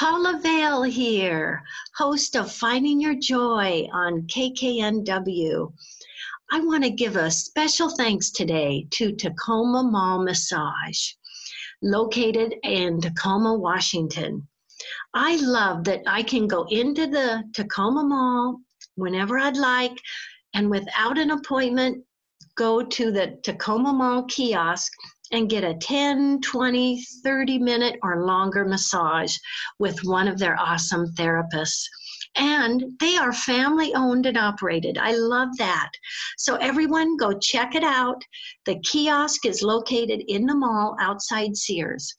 Paula Vail here, host of Finding Your Joy on KKNW. I want to give a special thanks today to Tacoma Mall Massage, located in Tacoma, Washington. I love that I can go into the Tacoma Mall whenever I'd like and without an appointment, go to the Tacoma Mall kiosk and get a 10, 20, 30 minute or longer massage with one of their awesome therapists. And they are family owned and operated. I love that. So, everyone, go check it out. The kiosk is located in the mall outside Sears.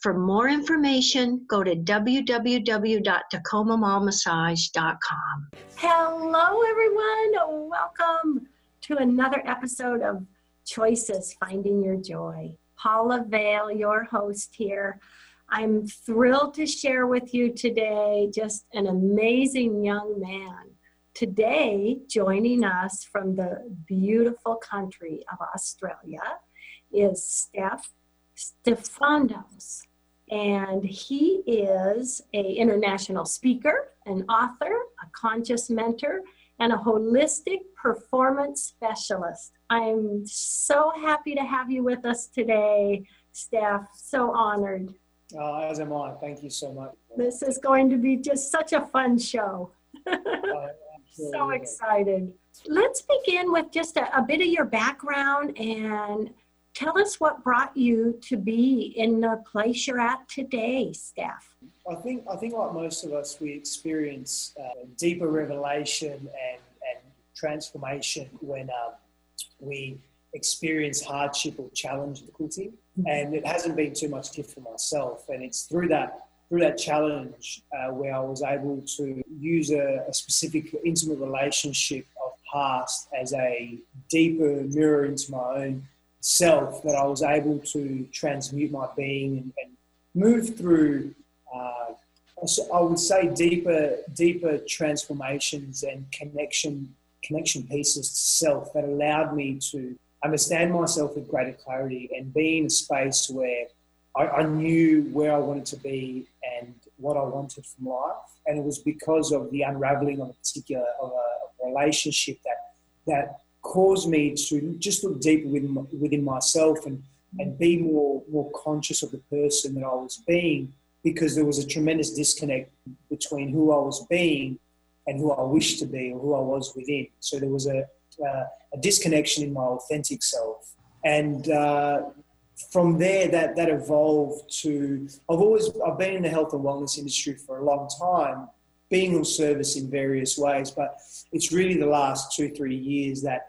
For more information, go to www.tacomamallmassage.com. Hello, everyone. Welcome to another episode of Choices Finding Your Joy. Paula Vail, your host here. I'm thrilled to share with you today just an amazing young man. Today, joining us from the beautiful country of Australia is Stef Sifandos and he is a international speaker, an author, a conscious mentor, and a holistic performance specialist. I'm so happy to have you with us today, Stef. So honored. Uh, as am I. Thank you so much. This is going to be just such a fun show. so excited. Let's begin with just a, a bit of your background and Tell us what brought you to be in the place you're at today, Stef. I think I think like most of us, we experience uh, deeper revelation and, and transformation when uh, we experience hardship or challenge difficulty. Mm-hmm. And it hasn't been too much different for myself. And it's through that through that challenge uh, where I was able to use a, a specific intimate relationship of past as a deeper mirror into my own self that I was able to transmute my being and, and move through. Uh, I would say deeper, deeper transformations and connection, connection pieces to self that allowed me to understand myself with greater clarity and be in a space where I, I knew where I wanted to be and what I wanted from life. And it was because of the unraveling of a particular of a relationship that that caused me to just look deeper within, within myself and, and be more, more conscious of the person that I was being because there was a tremendous disconnect between who I was being and who I wished to be or who I was within. So there was a, uh, a disconnection in my authentic self. And uh, from there, that, that evolved to, I've always, I've been in the health and wellness industry for a long time, being of service in various ways, but it's really the last two, three years that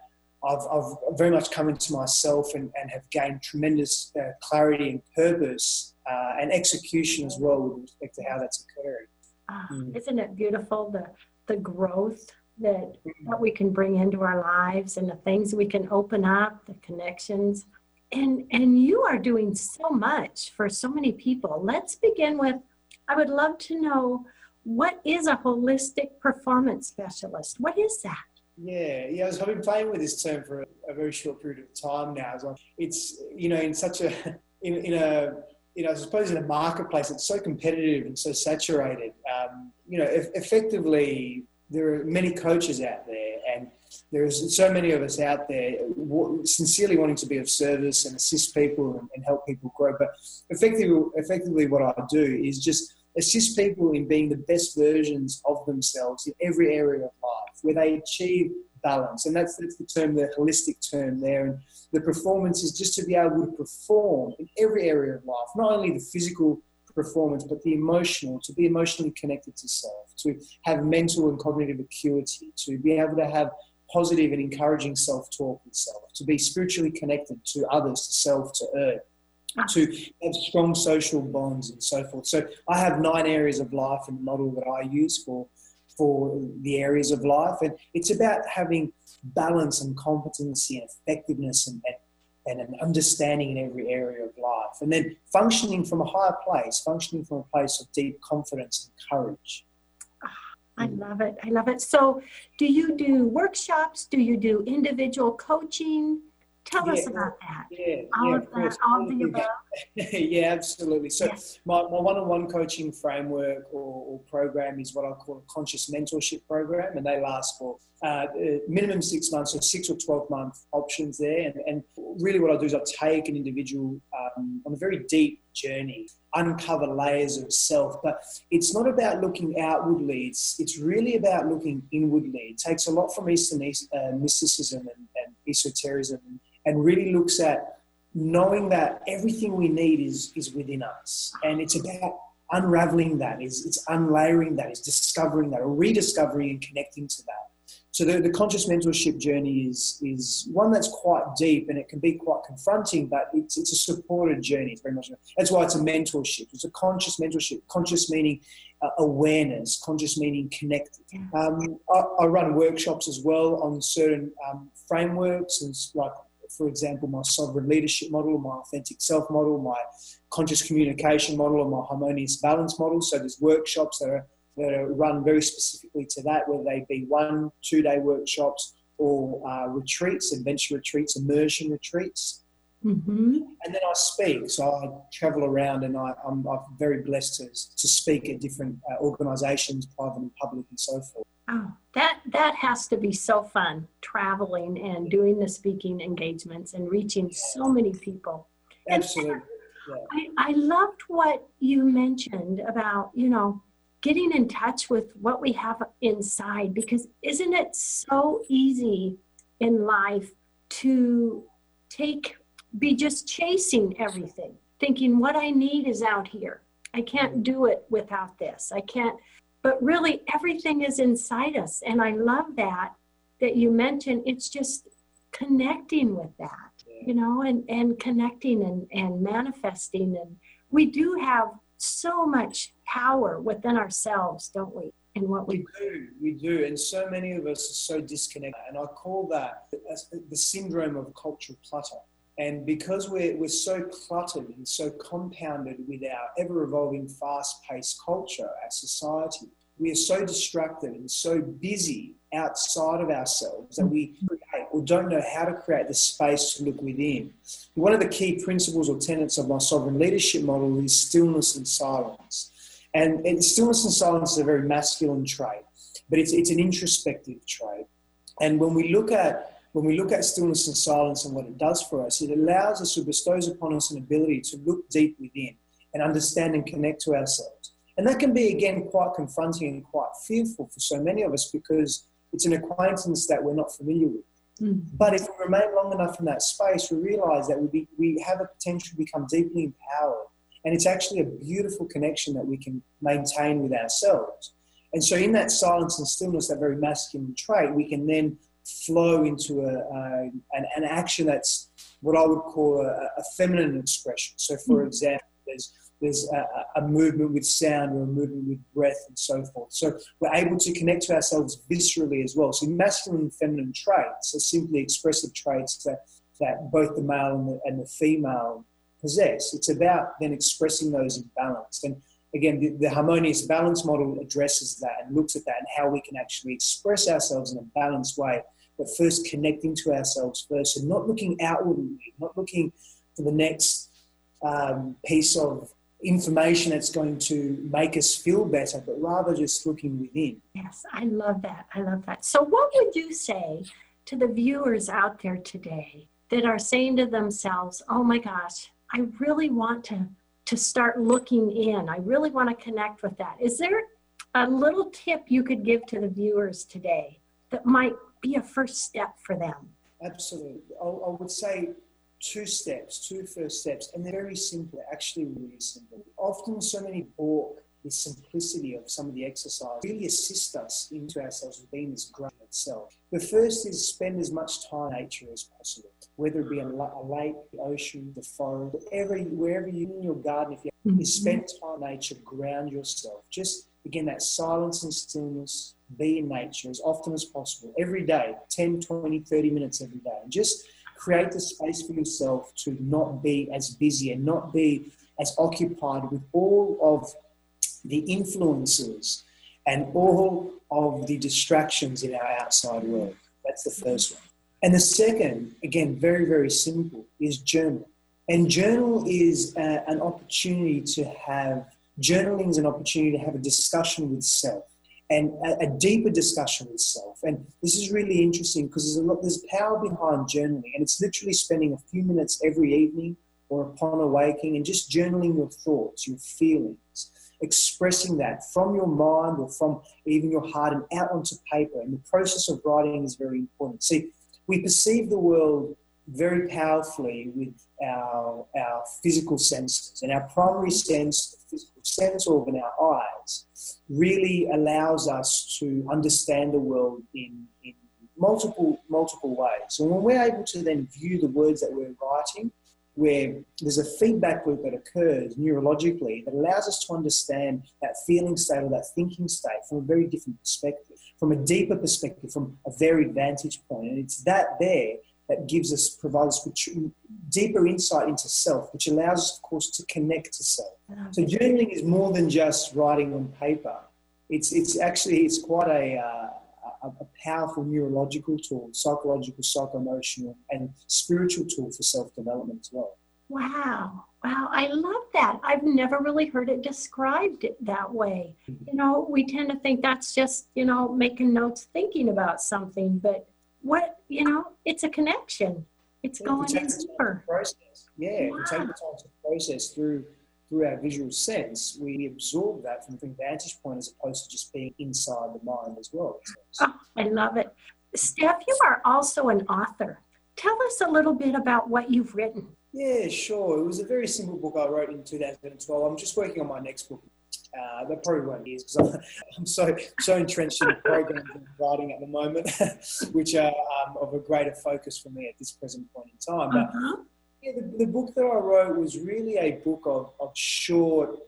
I've, I've very much come into myself and, and have gained tremendous uh, clarity and purpose uh, and execution as well with respect to how that's occurring. Oh, mm. Isn't it beautiful the the growth that that we can bring into our lives and the things we can open up, the connections, and and you are doing so much for so many people. Let's begin with. I would love to know what is a holistic performance specialist. What is that? Yeah, yeah. I've been playing with this term for a, a very short period of time now. It's you know in such a in, in a you know I suppose in a marketplace it's so competitive and so saturated. Um, you know, e- effectively there are many coaches out there, and there's so many of us out there sincerely wanting to be of service and assist people and, and help people grow. But effectively, effectively, what I do is just assist people in being the best versions of themselves in every area of life, where they achieve balance. And that's, that's the term, the holistic term there. And the performance is just to be able to perform in every area of life, not only the physical performance, but the emotional, to be emotionally connected to self, to have mental and cognitive acuity, to be able to have positive and encouraging self talk with self, to be spiritually connected to others, to self, to earth to have strong social bonds and so forth. So I have nine areas of life and model that I use for for the areas of life, and it's about having balance and competency and effectiveness and, and, and an understanding in every area of life, and then functioning from a higher place, functioning from a place of deep confidence and courage. Ah, I love it. I love it. So, do you do workshops? Do you do individual coaching? Tell Yeah, us about that. Yeah, All yeah, of that, course. all of the above. yeah, absolutely. So Yes. my, my one-on-one coaching framework or, or program is what I call a conscious mentorship program, and they last for uh, uh, minimum six months or six or 12 month options there. And, and really what I do is I take an individual um, on a very deep journey, uncover layers of self, but it's not about looking outwardly. It's, it's really about looking inwardly. It takes a lot from Eastern uh, mysticism and, and esotericism and really looks at knowing that everything we need is, is within us. And it's about unraveling that, is it's unlayering that, is discovering that, or rediscovering and connecting to that. So the, the conscious mentorship journey is is one that's quite deep and it can be quite confronting, but it's it's a supported journey. It's very much that's why it's a mentorship. It's a conscious mentorship. Conscious meaning uh, awareness. Conscious meaning connected. Um, I, I, run workshops as well on certain um, frameworks and like for example, my sovereign leadership model, my authentic self model, my conscious communication model, or my harmonious balance model. So there's workshops that are that are run very specifically to that, whether they be one, two day workshops or uh, retreats, adventure retreats, immersion retreats. Mm-hmm. And then I speak. So I travel around and I, am very blessed to, to speak at different uh, organizations, private and public, and so forth. Oh, that, that has to be so fun, traveling and doing the speaking engagements and reaching so many people. Absolutely. I, I loved what you mentioned about, you know, getting in touch with what we have inside because isn't it so easy in life to take be just chasing everything thinking what i need is out here i can't mm-hmm. do it without this i can't but really everything is inside us and i love that that you mentioned it's just connecting with that you know and and connecting and and manifesting and we do have so much power within ourselves, don't we? In what we, we do, we do, and so many of us are so disconnected. And I call that the syndrome of cultural clutter. And because we're, we're so cluttered and so compounded with our ever evolving, fast paced culture, our society, we are so distracted and so busy outside of ourselves that we create or don't know how to create the space to look within. One of the key principles or tenets of my sovereign leadership model is stillness and silence. And, and stillness and silence is a very masculine trait, but it's, it's an introspective trait. And when we look at when we look at stillness and silence and what it does for us, it allows us or bestows upon us an ability to look deep within and understand and connect to ourselves. And that can be, again, quite confronting and quite fearful for so many of us because it's an acquaintance that we're not familiar with. Mm. But if we remain long enough in that space, we realize that we, be, we have a potential to become deeply empowered. And it's actually a beautiful connection that we can maintain with ourselves. And so, in that silence and stillness, that very masculine trait, we can then flow into a, a an, an, action that's what I would call a, a feminine expression. So, for mm. example, there's there's a, a, movement with sound or a movement with breath and so forth. So we're able to connect to ourselves viscerally as well. So masculine and feminine traits are simply expressive traits that, that both the male and the, and the female possess. It's about then expressing those in balance. And again, the, the harmonious balance model addresses that and looks at that and how we can actually express ourselves in a balanced way. But first connecting to ourselves first and not looking outwardly, not looking for the next um, piece of information that's going to make us feel better, but rather just looking within. Yes, I love that. I love that. So, what would you say to the viewers out there today that are saying to themselves, oh my gosh, I really want to, to start looking in? I really want to connect with that. Is there a little tip you could give to the viewers today that might be a first step for them? Absolutely. I, I would say two steps, two first steps, and they're very simple, actually really simple. Often so many balk the simplicity of some of the exercise really assist us into ourselves as being this great itself. The first is spend as much time in nature as possible, whether it be a, a lake, the ocean, the forest, wherever, wherever you in your garden, if you, mm-hmm. you spend time in nature, ground yourself. Just again, that silence and stillness, be in nature as often as possible, every day, 10, 20, 30 minutes every day. And just create the space for yourself to not be as busy and not be as occupied with all of the influences and all of the distractions in our outside world. That's the first one. And the second, again, very, very simple, is journal. And journal is a, an opportunity to have, journaling is an opportunity to have a discussion with self and a, a deeper discussion with self. And this is really interesting because there's a lot, there's power behind journaling, and it's literally spending a few minutes every evening or upon awaking and just journaling your thoughts, your feelings, expressing that from your mind or from even your heart and out onto paper. And the process of writing is very important. See, we perceive the world very powerfully with our, our physical senses. And our primary sense, the physical sense organ, our eyes, really allows us to understand the world in, in multiple, multiple ways. And when we're able to then view the words that we're writing, where there's a feedback loop that occurs neurologically that allows us to understand that feeling state or that thinking state from a very different perspective, from a deeper perspective, from a varied vantage point. And it's that there that gives us, provides us with deeper insight into self, which allows us, of course, to connect to self. So journaling is more than just writing on paper. It's, it's actually, it's quite a, uh, a, a powerful neurological tool, psychological, psycho-emotional, and spiritual tool for self-development as well. Wow. Wow, I love that. I've never really heard it described that way. You know, we tend to think that's just, you know, making notes thinking about something, but what, you know, it's a connection. It's yeah, going in deeper. Process. Yeah, wow. we take the time to process through through our visual sense, we absorb that from a vantage point as opposed to just being inside the mind as well. Oh, I love it. Stef, you are also an author. Tell us a little bit about what you've written. Yeah, sure. It was a very simple book I wrote in 2012. I'm just working on my next book. Uh, that probably won't be because I'm, I'm, so so entrenched in the programs and writing at the moment, which are um, of a greater focus for me at this present point in time. But uh-huh. Yeah, the, the, book that I wrote was really a book of, of short,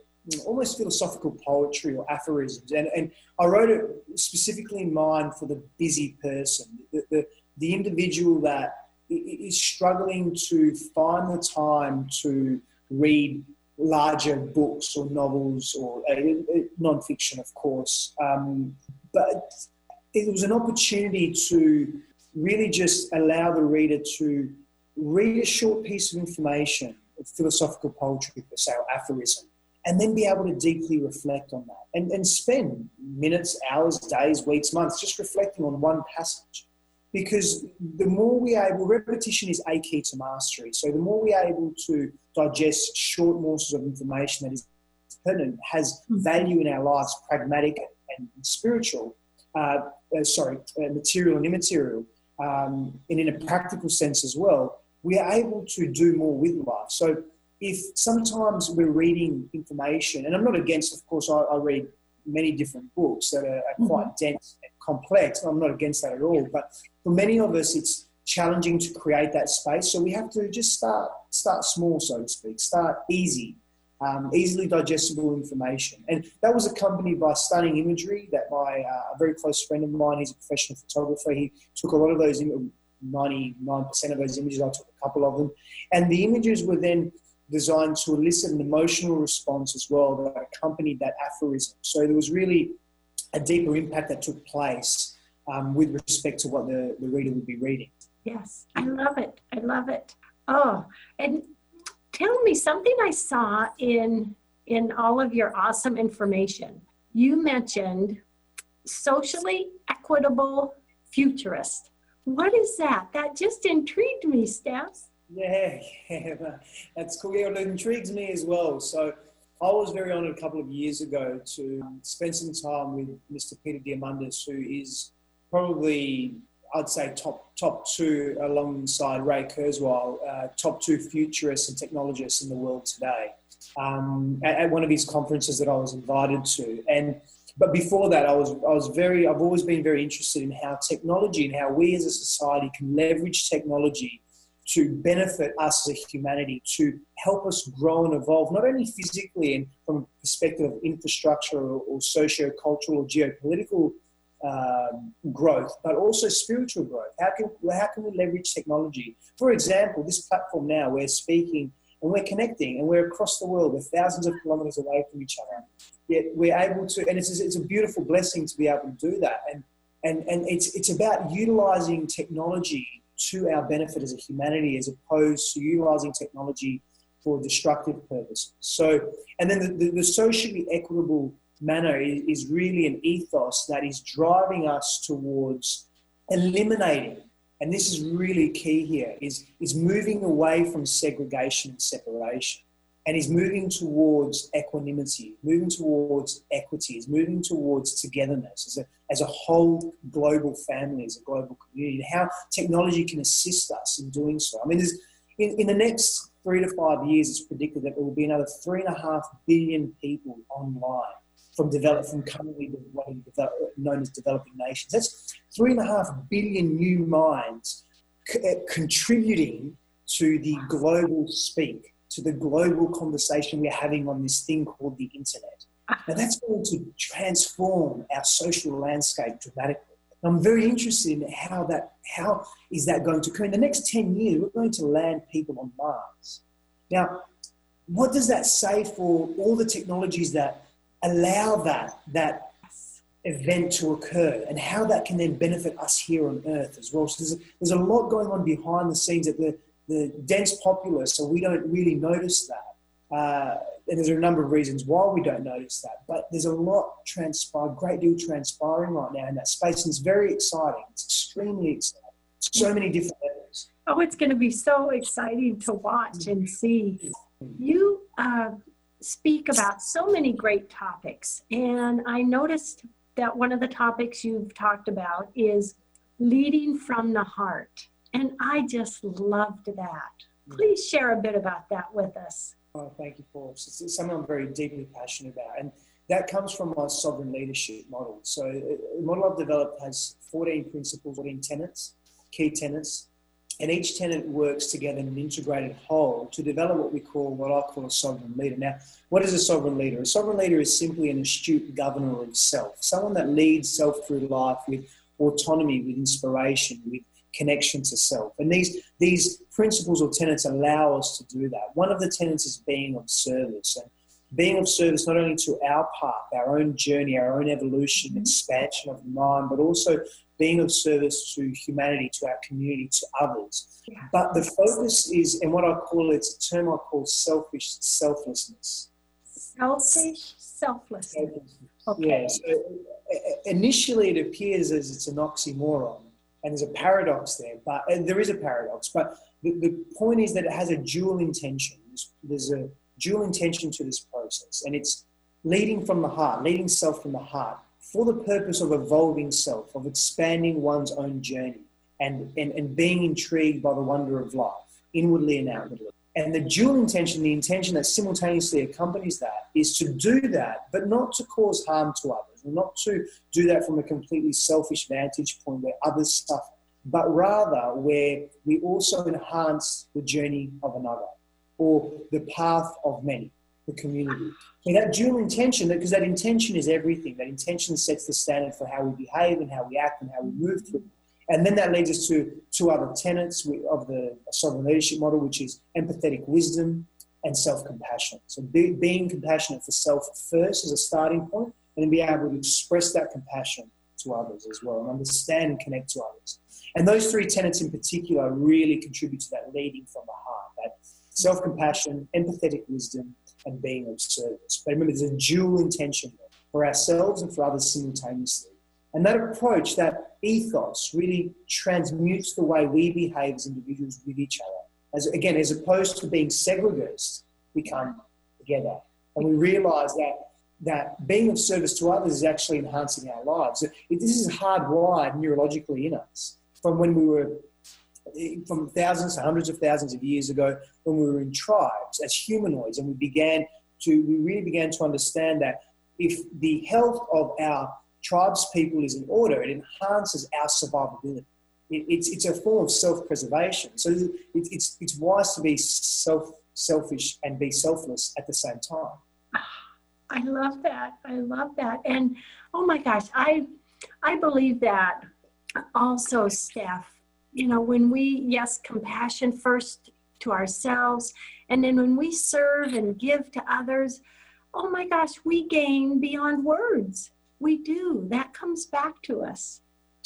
almost philosophical poetry or aphorisms. And, and I wrote it specifically in mind for the busy person, the, the, the individual that is struggling to find the time to read larger books or novels or uh, uh non-fiction, of course. Um, but it was an opportunity to really just allow the reader to read a short piece of information, philosophical poetry per se, or aphorism, and then be able to deeply reflect on that and, and spend minutes, hours, days, weeks, months just reflecting on one passage. Because the more we are able, repetition is a key to mastery. So the more we are able to digest short morsels of information that is pertinent, has value in our lives, pragmatic and spiritual, uh, uh, sorry, uh, material and immaterial, um, and in a practical sense as well, we are able to do more with life. So if sometimes we're reading information, and I'm not against, of course, I, I read many different books that are, are quite mm-hmm. dense and complex. I'm not against that at all. But for many of us, it's challenging to create that space. So we have to just start start small, so to speak. Start easy, um, easily digestible information. And that was accompanied by stunning imagery that my uh, a very close friend of mine, he's a professional photographer. He took a lot of those 99% of those images, I took a couple of them. And the images were then designed to elicit an emotional response as well that accompanied that aphorism. So there was really a deeper impact that took place um, with respect to what the, the reader would be reading. Yes, I love it. I love it. Oh, and tell me something I saw in in all of your awesome information. You mentioned socially equitable futurist. What is that? That just intrigued me, Stef. Yeah, yeah, that's cool. Yeah, it intrigues me as well. So I was very honoured a couple of years ago to spend some time with Mr. Peter Diamandis, who is probably, I'd say, top top two alongside Ray Kurzweil, uh, top two futurists and technologists in the world today. Um, at, at one of his conferences that I was invited to, and but before that, I was I was very I've always been very interested in how technology and how we as a society can leverage technology to benefit us as a humanity, to help us grow and evolve, not only physically and from a perspective of infrastructure or, or socio-cultural or geopolitical um, growth, but also spiritual growth. How can, how can we leverage technology? For example, this platform now, we're speaking and we're connecting and we're across the world, we're thousands of kilometers away from each other yet we're able to, and it's, it's a beautiful blessing to be able to do that. And, and, and it's, it's about utilizing technology to our benefit as a humanity as opposed to utilizing technology for destructive purposes. So, and then the, the, the socially equitable manner is, is really an ethos that is driving us towards eliminating and this is really key here is, is moving away from segregation and separation and is moving towards equanimity, moving towards equity, is moving towards togetherness as a, as a whole global family, as a global community, how technology can assist us in doing so. I mean, in, in the next three to five years, it's predicted that there will be another three and a half billion people online from develop from currently known as developing nations. That's three and a half billion new minds c- uh, contributing to the global speak, to the global conversation we're having on this thing called the internet. Now that's going to transform our social landscape dramatically. I'm very interested in how that how is that going to occur in the next 10 years. We're going to land people on Mars. Now, what does that say for all the technologies that allow that that event to occur and how that can then benefit us here on earth as well. So there's, there's a lot going on behind the scenes at the, the dense populace, so we don't really notice that. Uh, and there's a number of reasons why we don't notice that. But there's a lot transpire, great deal transpiring right now in that space, and it's very exciting. It's extremely exciting. So many different levels. Oh, it's going to be so exciting to watch and see. You uh, speak about so many great topics. And I noticed that one of the topics you've talked about is leading from the heart. And I just loved that. Please share a bit about that with us. Oh, thank you, Paul. It's something I'm very deeply passionate about. And that comes from my sovereign leadership model. So, uh, the model I've developed has 14 principles, 14 tenets, key tenets and each tenant works together in an integrated whole to develop what we call what I call a sovereign leader. Now, what is a sovereign leader? A sovereign leader is simply an astute governor of self, someone that leads self through life with autonomy, with inspiration, with connection to self. And these these principles or tenets allow us to do that. One of the tenets is being of service and being of service not only to our path, our own journey, our own evolution, mm-hmm. expansion of the mind, but also being of service to humanity, to our community, to others. But the focus is, and what I call it's a term I call selfish selflessness. Selfish selflessness. Okay. Yeah. So uh, uh, initially, it appears as it's an oxymoron, and there's a paradox there. But there is a paradox. But the, the point is that it has a dual intention. There's, there's a dual intention to this process, and it's leading from the heart, leading self from the heart for the purpose of evolving self, of expanding one's own journey, and, and, and being intrigued by the wonder of life, inwardly and outwardly. And the dual intention, the intention that simultaneously accompanies that, is to do that, but not to cause harm to others, not to do that from a completely selfish vantage point where others suffer, but rather where we also enhance the journey of another or the path of many, the community. So that dual intention, because that intention is everything. That intention sets the standard for how we behave and how we act and how we move through. And then that leads us to two other tenets of the sovereign leadership model, which is empathetic wisdom and self-compassion. So be, being compassionate for self first as a starting point, and be able to express that compassion to others as well, and understand and connect to others. And those three tenets in particular really contribute to that leading from the heart, that self-compassion, empathetic wisdom, and being of service. But remember, there's a dual intention for ourselves and for others simultaneously. And that approach, that ethos, really transmutes the way we behave as individuals with each other. As again, as opposed to being segregated, we come together. And we realize that that being of service to others is actually enhancing our lives. This is hardwired neurologically in us from when we were from thousands to hundreds of thousands of years ago when we were in tribes as humanoids and we began to we really began to understand that if the health of our tribes people is in order it enhances our survivability. It, it's, it's a form of self-preservation. So it, it's, it's wise to be self selfish and be selfless at the same time i love that i love that and oh my gosh i i believe that also stef you know, when we, yes, compassion first to ourselves, and then when we serve and give to others, oh my gosh, we gain beyond words. We do. That comes back to us.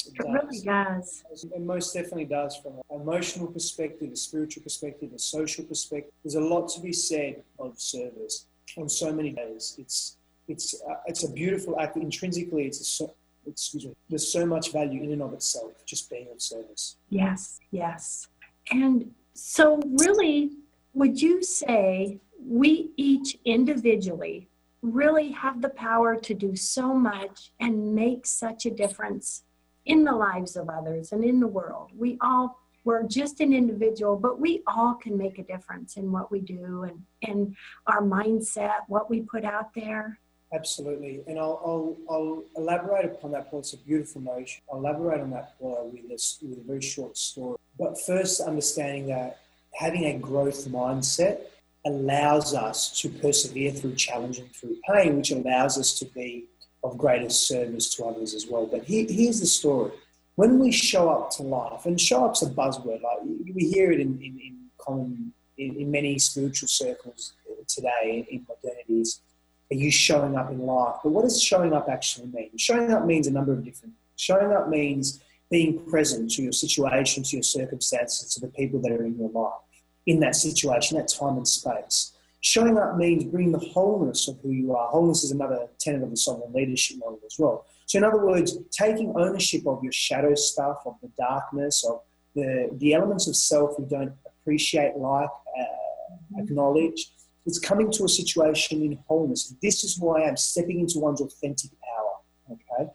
It, it really does. It most definitely does from an emotional perspective, a spiritual perspective, a social perspective. There's a lot to be said of service on so many days. It's it's uh, it's a beautiful act. Intrinsically, it's a so, excuse me. There's so much value in and of itself, just being of service. Yes, yes. And so, really, would you say we each individually really have the power to do so much and make such a difference in the lives of others and in the world. We all, we're just an individual, but we all can make a difference in what we do and, and our mindset, what we put out there. Absolutely. And I'll, I'll, I'll elaborate upon that point. It's a beautiful notion. I'll elaborate on that point with, this, with a very short story. But first, understanding that having a growth mindset allows us to persevere through challenge and through pain, which allows us to be of greater service to others as well. But here's the story. When we show up to life, and show up's a buzzword, like we hear it in, in, in common, in, in, many spiritual circles today, in modernities, are you showing up in life? But what does showing up actually mean? Showing up means a number of different things. Showing up means being present to your situation, to your circumstances, to the people that are in your life, in that situation, that time and space. Showing up means bringing the wholeness of who you are. Wholeness is another tenet of the sovereign leadership model as well. So, in other words, taking ownership of your shadow stuff, of the darkness, of the, the elements of self you don't appreciate, like, uh, acknowledge, it's coming to a situation in wholeness. This is who I am, stepping into one's authentic power. Okay?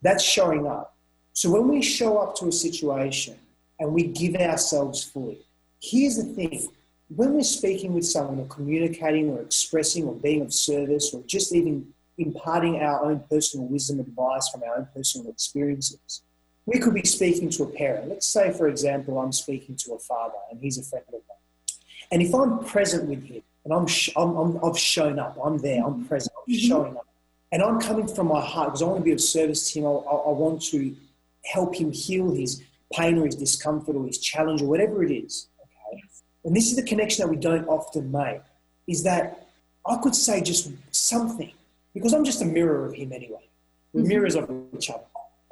That's showing up. So, when we show up to a situation and we give ourselves fully, here's the thing when we're speaking with someone or communicating or expressing or being of service or just even imparting our own personal wisdom and advice from our own personal experiences, we could be speaking to a parent. Let's say, for example, I'm speaking to a father and he's a friend of mine. And if I'm present with him and I'm, sh- I'm, i have shown up, I'm there, I'm present, I'm mm-hmm. showing up, and I'm coming from my heart because I want to be of service to him, I, I want to help him heal his pain or his discomfort or his challenge or whatever it is and this is the connection that we don't often make, is that I could say just something, because I'm just a mirror of him anyway. We're mm-hmm. mirrors of each other.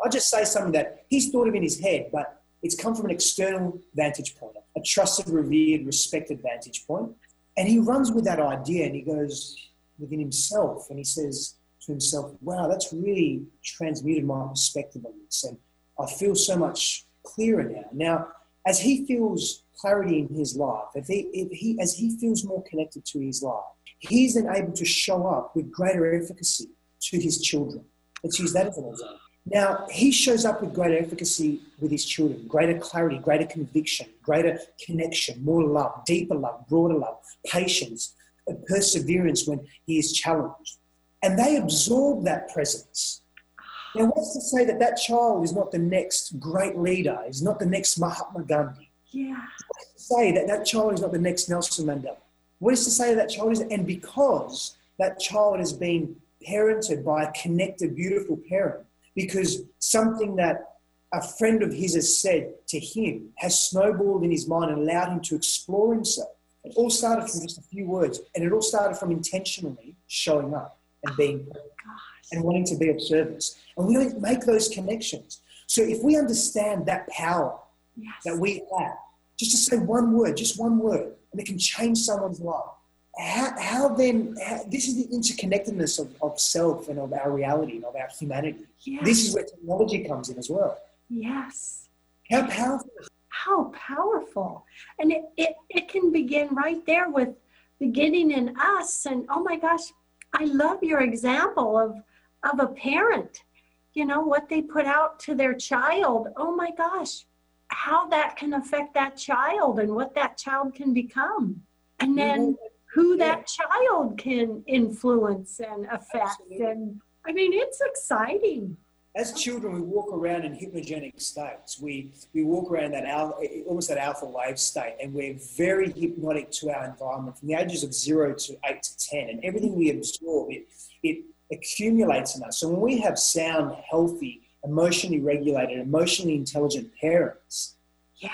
I just say something that he's thought of in his head, but it's come from an external vantage point, a trusted, revered, respected vantage point. And he runs with that idea and he goes within himself and he says to himself, wow, that's really transmuted my perspective on this. And I feel so much clearer now. Now, as he feels clarity in his life, if he, if he, as he feels more connected to his life, he's then able to show up with greater efficacy to his children. Let's use that as an example. Now, he shows up with greater efficacy with his children, greater clarity, greater conviction, greater connection, more love, deeper love, broader love, patience, perseverance when he is challenged. And they absorb that presence. Now, what's to say that that child is not the next great leader, is not the next Mahatma Gandhi? Yeah. What's to say that that child is not the next Nelson Mandela? What is to say that, that child is, and because that child has been parented by a connected, beautiful parent, because something that a friend of his has said to him has snowballed in his mind and allowed him to explore himself. It all started from just a few words, and it all started from intentionally showing up and being oh, and wanting to be of service. And we don't make those connections. So if we understand that power yes. that we have, just to say one word, just one word, and it can change someone's life. How, how then, how, this is the interconnectedness of, of self and of our reality and of our humanity. Yes. This is where technology comes in as well. Yes. How powerful. How powerful. And it, it, it can begin right there with beginning in us. And oh my gosh, I love your example of, of a parent, you know, what they put out to their child. Oh my gosh, how that can affect that child and what that child can become. And then mm-hmm. who that child can influence and affect. Absolutely. And I mean, it's exciting. As children, we walk around in hypnogenic states. We, we walk around that alpha, almost that alpha wave state, and we're very hypnotic to our environment from the ages of zero to eight to 10. And everything we absorb, it, it accumulates in us. So when we have sound, healthy, emotionally regulated, emotionally intelligent parents, yeah,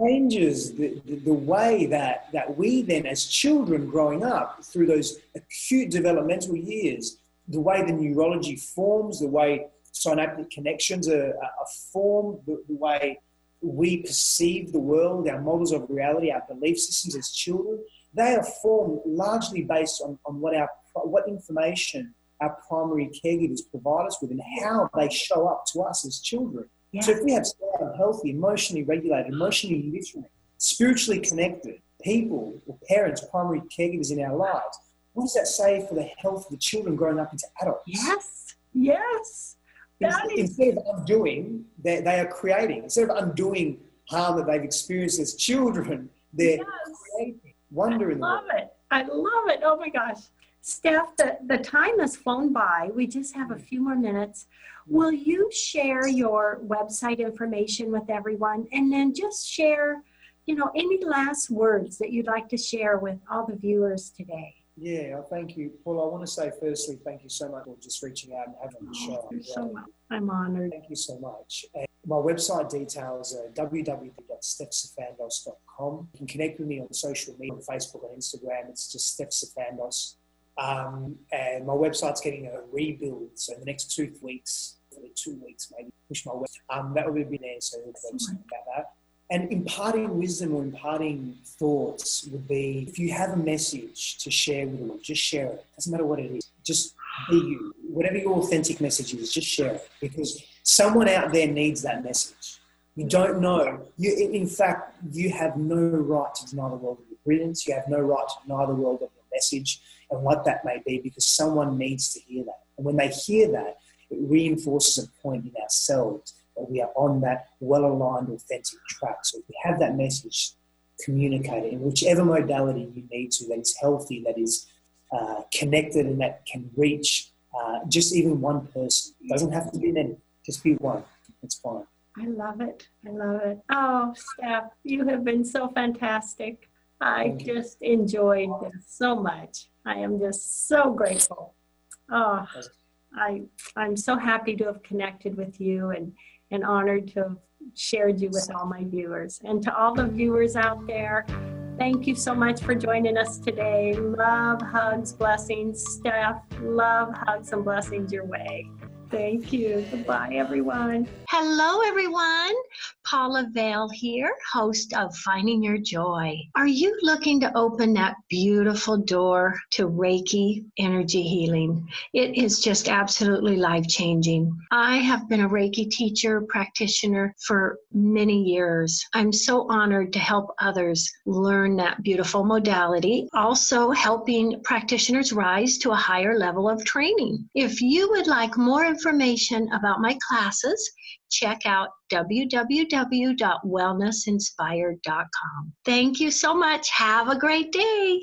changes the, the, the, way that, that we then, as children growing up through those acute developmental years, the way the neurology forms, the way synaptic connections are, are formed the, the way we perceive the world, our models of reality, our belief systems as children, they are formed largely based on, on what our what information our primary caregivers provide us with and how they show up to us as children. Yeah. So if we have sound, healthy, emotionally regulated, emotionally literate, spiritually connected people or parents, primary caregivers in our lives, what does that say for the health of the children growing up into adults? Yes, yes. Instead, instead of undoing, they, they are creating. Instead of undoing harm that they've experienced as children, they're yes. creating wonder I in the world. Love it. I love it. Oh my gosh. Stef, the, the time has flown by. We just have a mm-hmm. few more minutes. Will you share your website information with everyone and then just share, you know, any last words that you'd like to share with all the viewers today? Yeah, oh, thank you. Paul, I want to say firstly, thank you so much for just reaching out and having the oh, show. Thank You're so much. I'm honored. Thank you so much. And my website details are www.stefsifandos.com. You can connect with me on social media, on Facebook and Instagram. It's just Stef Sifandos. Um, and my website's getting a rebuild. So the next two weeks, two weeks, maybe push my website. Um, that will be there. So about that. And imparting wisdom or imparting thoughts would be if you have a message to share with the world, just share it. Doesn't matter what it is. Just be you. Whatever your authentic message is, just share it. Because someone out there needs that message. You don't know. You, in fact, you have no right to deny the world of your brilliance. You have no right to deny the world of your message and what that may be because someone needs to hear that. And when they hear that, it reinforces a point in ourselves that we are on that well aligned, authentic track. So if we have that message, communicate it in whichever modality you need to that is healthy, that is uh, connected, and that can reach uh, just even one person. It doesn't have to be many, just be one. It's fine. I love it. I love it. Oh, Stef, you have been so fantastic. I just enjoyed this so much. I am just so grateful. Oh, I I'm so happy to have connected with you and and honored to have shared you with all my viewers. And to all the viewers out there, thank you so much for joining us today. Love, hugs, blessings, Stef. Love, hugs, and blessings your way. Thank you. Goodbye, everyone. Hello, everyone. Paula Vail here, host of Finding Your Joy. Are you looking to open that beautiful door to Reiki energy healing? It is just absolutely life changing. I have been a Reiki teacher, practitioner for many years. I'm so honored to help others learn that beautiful modality, also helping practitioners rise to a higher level of training. If you would like more information about my classes, check out www.wellnessinspired.com. Thank you so much. Have a great day.